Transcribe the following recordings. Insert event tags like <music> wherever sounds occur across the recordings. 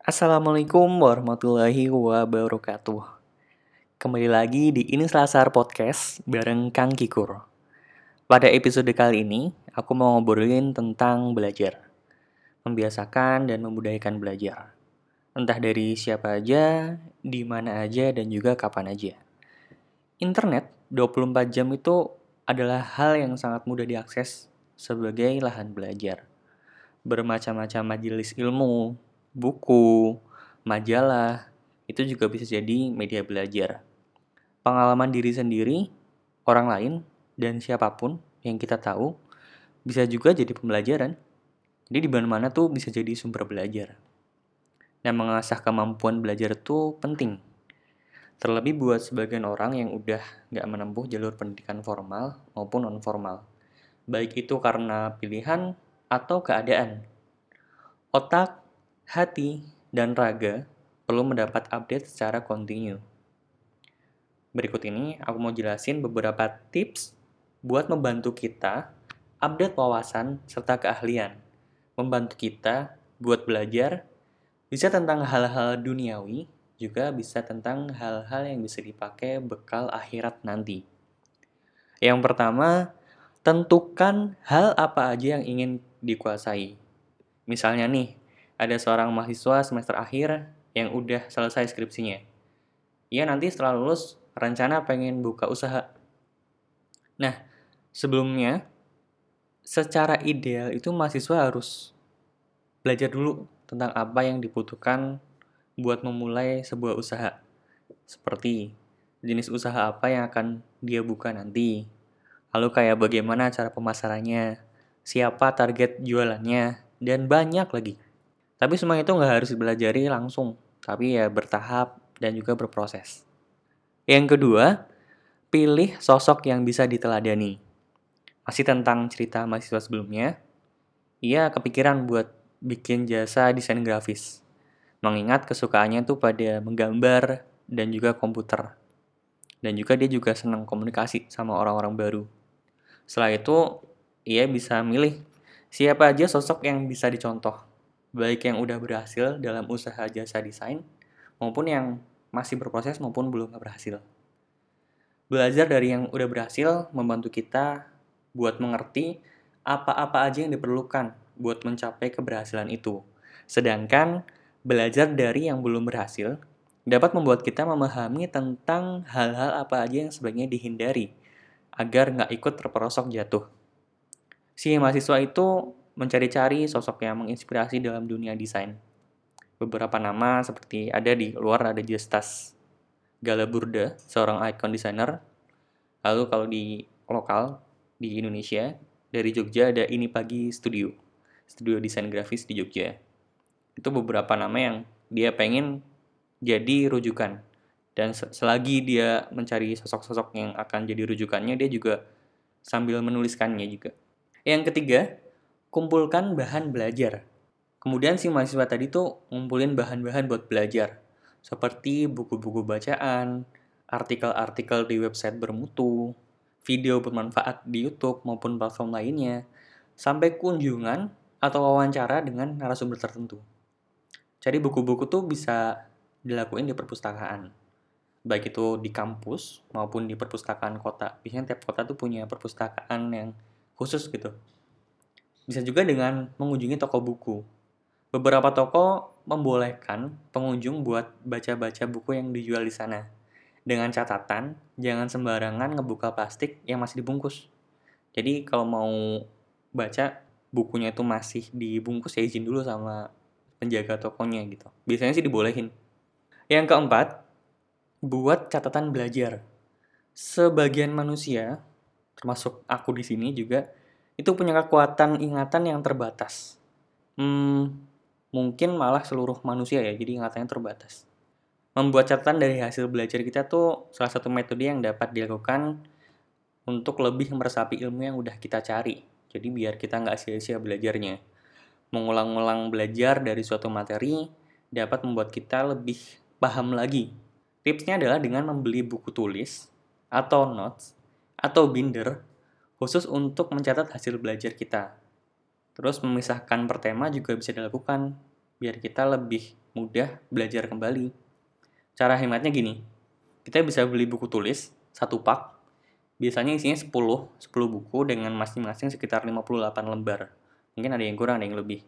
Assalamualaikum warahmatullahi wabarakatuh. Kembali lagi di Ini Selasar Podcast bareng Kang Kikur. Pada episode kali ini, aku mau ngobrolin tentang belajar. Membiasakan dan membudayakan belajar. Entah dari siapa aja, di mana aja, dan juga kapan aja. Internet 24 jam itu adalah hal yang sangat mudah diakses sebagai lahan belajar. Bermacam-macam majelis ilmu, buku, majalah, itu juga bisa jadi media belajar. Pengalaman diri sendiri, orang lain, dan siapa pun yang kita tahu bisa juga jadi pembelajaran. Jadi di mana-mana tuh bisa jadi sumber belajar. Dan mengasah kemampuan belajar itu penting. Terlebih buat sebagian orang yang udah nggak menempuh jalur pendidikan formal maupun non-formal. Baik itu karena pilihan atau keadaan. Otak hati, dan raga perlu mendapat update secara kontinu. Berikut ini aku mau jelasin beberapa tips buat membantu kita update wawasan serta keahlian. Membantu kita buat belajar bisa tentang hal-hal duniawi, juga bisa tentang hal-hal yang bisa dipakai bekal akhirat nanti. Yang pertama, tentukan hal apa aja yang ingin dikuasai. Misalnya nih, ada seorang mahasiswa semester akhir yang udah selesai skripsinya. Ia nanti setelah lulus rencana pengen buka usaha. Nah, sebelumnya secara ideal itu mahasiswa harus belajar dulu tentang apa yang dibutuhkan buat memulai sebuah usaha. Seperti jenis usaha apa yang akan dia buka nanti. Lalu kayak bagaimana cara pemasarannya, siapa target jualannya, dan banyak lagi. Tapi semua itu nggak harus dipelajari langsung, tapi ya bertahap dan juga berproses. Yang kedua, pilih sosok yang bisa diteladani. Masih tentang cerita mahasiswa sebelumnya, ia kepikiran buat bikin jasa desain grafis. Mengingat kesukaannya tuh pada menggambar dan juga komputer. Dan juga dia juga senang komunikasi sama orang-orang baru. Setelah itu, ia bisa milih siapa aja sosok yang bisa dicontoh baik yang udah berhasil dalam usaha jasa desain maupun yang masih berproses maupun belum berhasil. Belajar dari yang udah berhasil membantu kita buat mengerti apa-apa aja yang diperlukan buat mencapai keberhasilan itu. Sedangkan belajar dari yang belum berhasil dapat membuat kita memahami tentang hal-hal apa aja yang sebaiknya dihindari agar nggak ikut terperosok jatuh. Si mahasiswa itu mencari-cari sosok yang menginspirasi dalam dunia desain. Beberapa nama seperti ada di luar ada Justas Galaburda, seorang icon designer. Lalu kalau di lokal di Indonesia dari Jogja ada Ini Pagi Studio, studio desain grafis di Jogja. Itu beberapa nama yang dia pengen jadi rujukan. Dan selagi dia mencari sosok-sosok yang akan jadi rujukannya, dia juga sambil menuliskannya juga. Yang ketiga, kumpulkan bahan belajar. Kemudian si mahasiswa tadi tuh ngumpulin bahan-bahan buat belajar, seperti buku-buku bacaan, artikel-artikel di website bermutu, video bermanfaat di YouTube maupun platform lainnya, sampai kunjungan atau wawancara dengan narasumber tertentu. Jadi buku-buku tuh bisa dilakuin di perpustakaan. Baik itu di kampus maupun di perpustakaan kota. Biasanya tiap kota tuh punya perpustakaan yang khusus gitu bisa juga dengan mengunjungi toko buku. Beberapa toko membolehkan pengunjung buat baca-baca buku yang dijual di sana. Dengan catatan, jangan sembarangan ngebuka plastik yang masih dibungkus. Jadi kalau mau baca bukunya itu masih dibungkus ya izin dulu sama penjaga tokonya gitu. Biasanya sih dibolehin. Yang keempat, buat catatan belajar. Sebagian manusia, termasuk aku di sini juga, itu punya kekuatan ingatan yang terbatas. Hmm, mungkin malah seluruh manusia ya, jadi ingatannya terbatas. Membuat catatan dari hasil belajar kita tuh salah satu metode yang dapat dilakukan untuk lebih meresapi ilmu yang udah kita cari. Jadi biar kita nggak sia-sia belajarnya. Mengulang-ulang belajar dari suatu materi dapat membuat kita lebih paham lagi. Tipsnya adalah dengan membeli buku tulis atau notes atau binder khusus untuk mencatat hasil belajar kita. Terus memisahkan per tema juga bisa dilakukan biar kita lebih mudah belajar kembali. Cara hematnya gini, kita bisa beli buku tulis, satu pak, biasanya isinya 10, 10 buku dengan masing-masing sekitar 58 lembar. Mungkin ada yang kurang, ada yang lebih.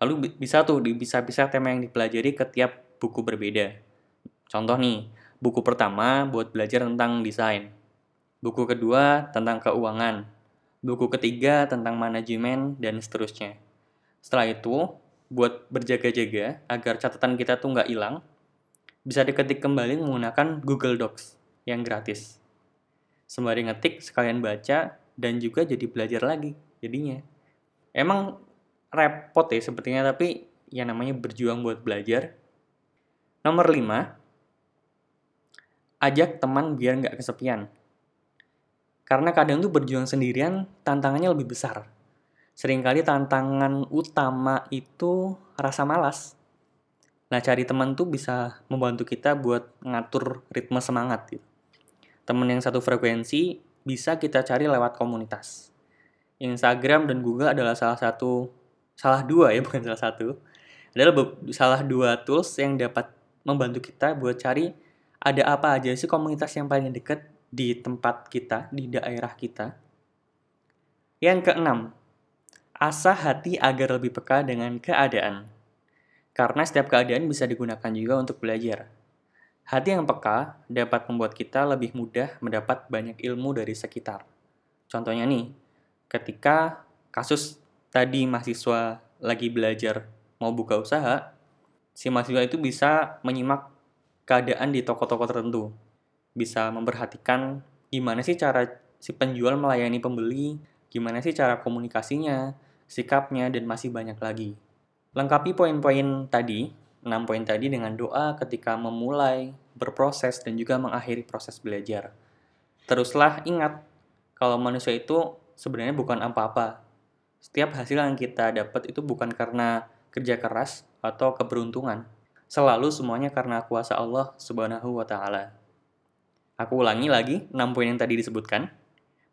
Lalu bisa tuh bisa-bisa tema yang dipelajari ke tiap buku berbeda. Contoh nih, buku pertama buat belajar tentang desain. Buku kedua tentang keuangan. Buku ketiga tentang manajemen dan seterusnya. Setelah itu, buat berjaga-jaga agar catatan kita tuh nggak hilang, bisa diketik kembali menggunakan Google Docs yang gratis. Sembari ngetik, sekalian baca, dan juga jadi belajar lagi jadinya. Emang repot ya sepertinya, tapi yang namanya berjuang buat belajar. Nomor 5, ajak teman biar nggak kesepian. Karena kadang tuh berjuang sendirian, tantangannya lebih besar. Seringkali tantangan utama itu rasa malas Nah, cari teman tuh bisa membantu kita buat ngatur ritme semangat gitu. Teman yang satu frekuensi bisa kita cari lewat komunitas. Instagram dan Google adalah salah satu salah dua ya, <laughs> bukan salah satu. Adalah salah dua tools yang dapat membantu kita buat cari ada apa aja sih komunitas yang paling dekat di tempat kita, di daerah kita. Yang keenam, asah hati agar lebih peka dengan keadaan. Karena setiap keadaan bisa digunakan juga untuk belajar. Hati yang peka dapat membuat kita lebih mudah mendapat banyak ilmu dari sekitar. Contohnya nih, ketika kasus tadi mahasiswa lagi belajar mau buka usaha, si mahasiswa itu bisa menyimak keadaan di toko-toko tertentu. Bisa memperhatikan gimana sih cara si penjual melayani pembeli, gimana sih cara komunikasinya, sikapnya, dan masih banyak lagi. Lengkapi poin-poin tadi, 6 poin tadi dengan doa ketika memulai, berproses, dan juga mengakhiri proses belajar. Teruslah ingat, kalau manusia itu sebenarnya bukan apa-apa. Setiap hasil yang kita dapat itu bukan karena kerja keras atau keberuntungan. Selalu semuanya karena kuasa Allah Subhanahu wa taala. Aku ulangi lagi 6 poin yang tadi disebutkan.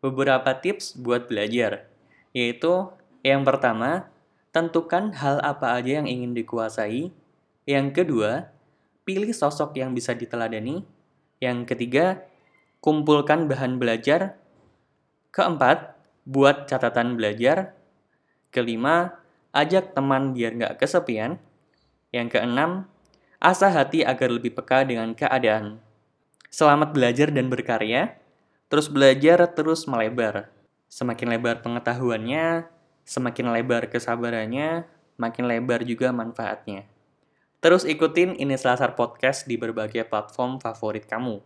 Beberapa tips buat belajar, yaitu yang pertama, Tentukan hal apa aja yang ingin dikuasai. Yang kedua, pilih sosok yang bisa diteladani. Yang ketiga, kumpulkan bahan belajar. Keempat, buat catatan belajar. Kelima, ajak teman biar nggak kesepian. Yang keenam, asah hati agar lebih peka dengan keadaan. Selamat belajar dan berkarya. Terus belajar, terus melebar. Semakin lebar pengetahuannya, Semakin lebar kesabarannya, makin lebar juga manfaatnya. Terus ikutin ini Selasar Podcast di berbagai platform favorit kamu.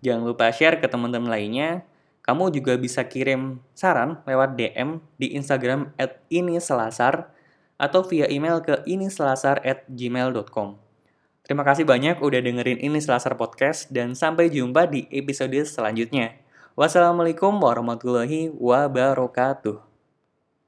Jangan lupa share ke teman-teman lainnya. Kamu juga bisa kirim saran lewat DM di Instagram at iniselasar atau via email ke iniselasar at. Terima kasih banyak udah dengerin ini Selasar Podcast dan sampai jumpa di episode selanjutnya. Wassalamualaikum warahmatullahi wabarakatuh.